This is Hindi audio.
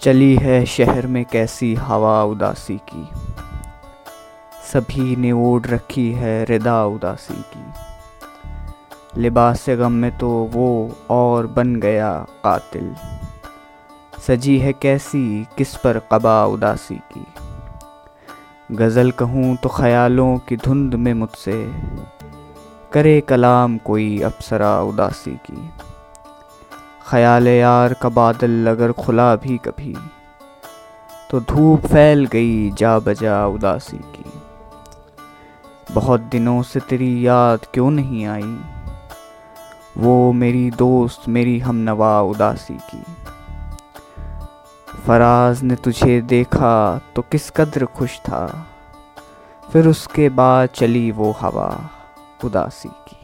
चली है शहर में कैसी हवा उदासी की। सभी ने ओढ़ रखी है रिदा उदासी की। लिबास गम में तो वो और बन गया कातिल। सजी है कैसी, किस पर कबा उदासी की। गज़ल कहूँ तो ख्यालों की धुंध में मुझसे। करे कलाम कोई अप्सरा उदासी की। ख्याल यार, का बादल अगर खुला भी कभी तो धूप फैल गई जा बजा उदासी की। बहुत दिनों से तेरी याद क्यों नहीं आई? वो मेरी दोस्त, मेरी हमनवा उदासी की। फराज ने तुझे देखा तो किस कदर खुश था, फिर उसके बाद चली वो हवा उदासी की।